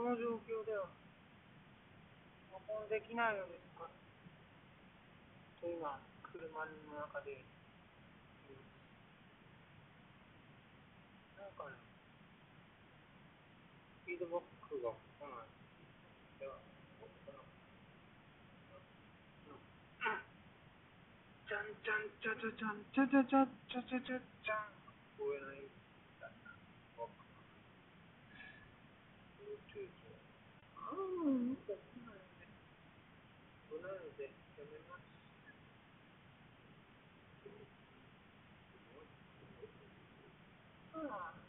この状況では録音できないのですか？と今、車の中で。なんかね、フィードバックが来ない。では、ここの、じゃんじゃんじゃじゃじゃんじゃじゃじゃじゃじゃじゃじゃん。聞こえない嗯，怎么了？啊？